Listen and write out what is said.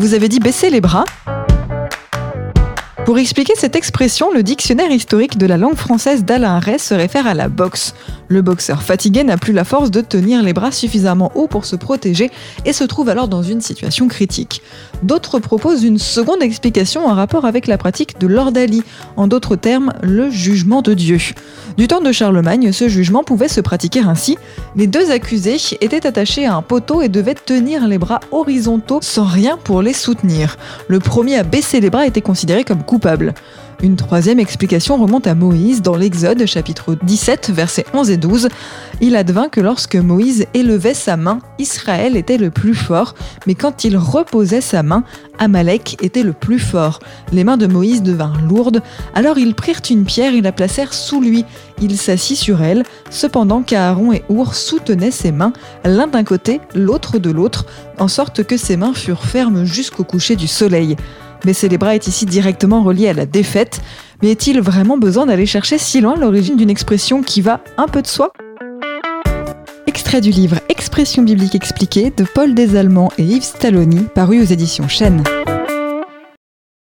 Vous avez dit baisser les bras pour expliquer cette expression, le dictionnaire historique de la langue française d'Alain Ray se réfère à la boxe. Le boxeur fatigué n'a plus la force de tenir les bras suffisamment haut pour se protéger et se trouve alors dans une situation critique. D'autres proposent une seconde explication en rapport avec la pratique de l'ordalie, en d'autres termes, le jugement de Dieu. Du temps de Charlemagne, ce jugement pouvait se pratiquer ainsi. Les deux accusés étaient attachés à un poteau et devaient tenir les bras horizontaux sans rien pour les soutenir. Le premier à baisser les bras était considéré comme coupable. Une troisième explication remonte à Moïse dans l'Exode chapitre 17 versets 11 et 12. Il advint que lorsque Moïse élevait sa main, Israël était le plus fort, mais quand il reposait sa main, Amalek était le plus fort. Les mains de Moïse devinrent lourdes, alors ils prirent une pierre et la placèrent sous lui. Il s'assit sur elle, cependant qu'Aaron et Our soutenaient ses mains, l'un d'un côté, l'autre de l'autre, en sorte que ses mains furent fermes jusqu'au coucher du soleil. Baisser les bras est ici directement relié à la défaite, mais est-il vraiment besoin d'aller chercher si loin l'origine d'une expression qui va un peu de soi? Extrait du livre Expression biblique expliquée de Paul Desallemands et Yves Stalloni, paru aux éditions Chênes.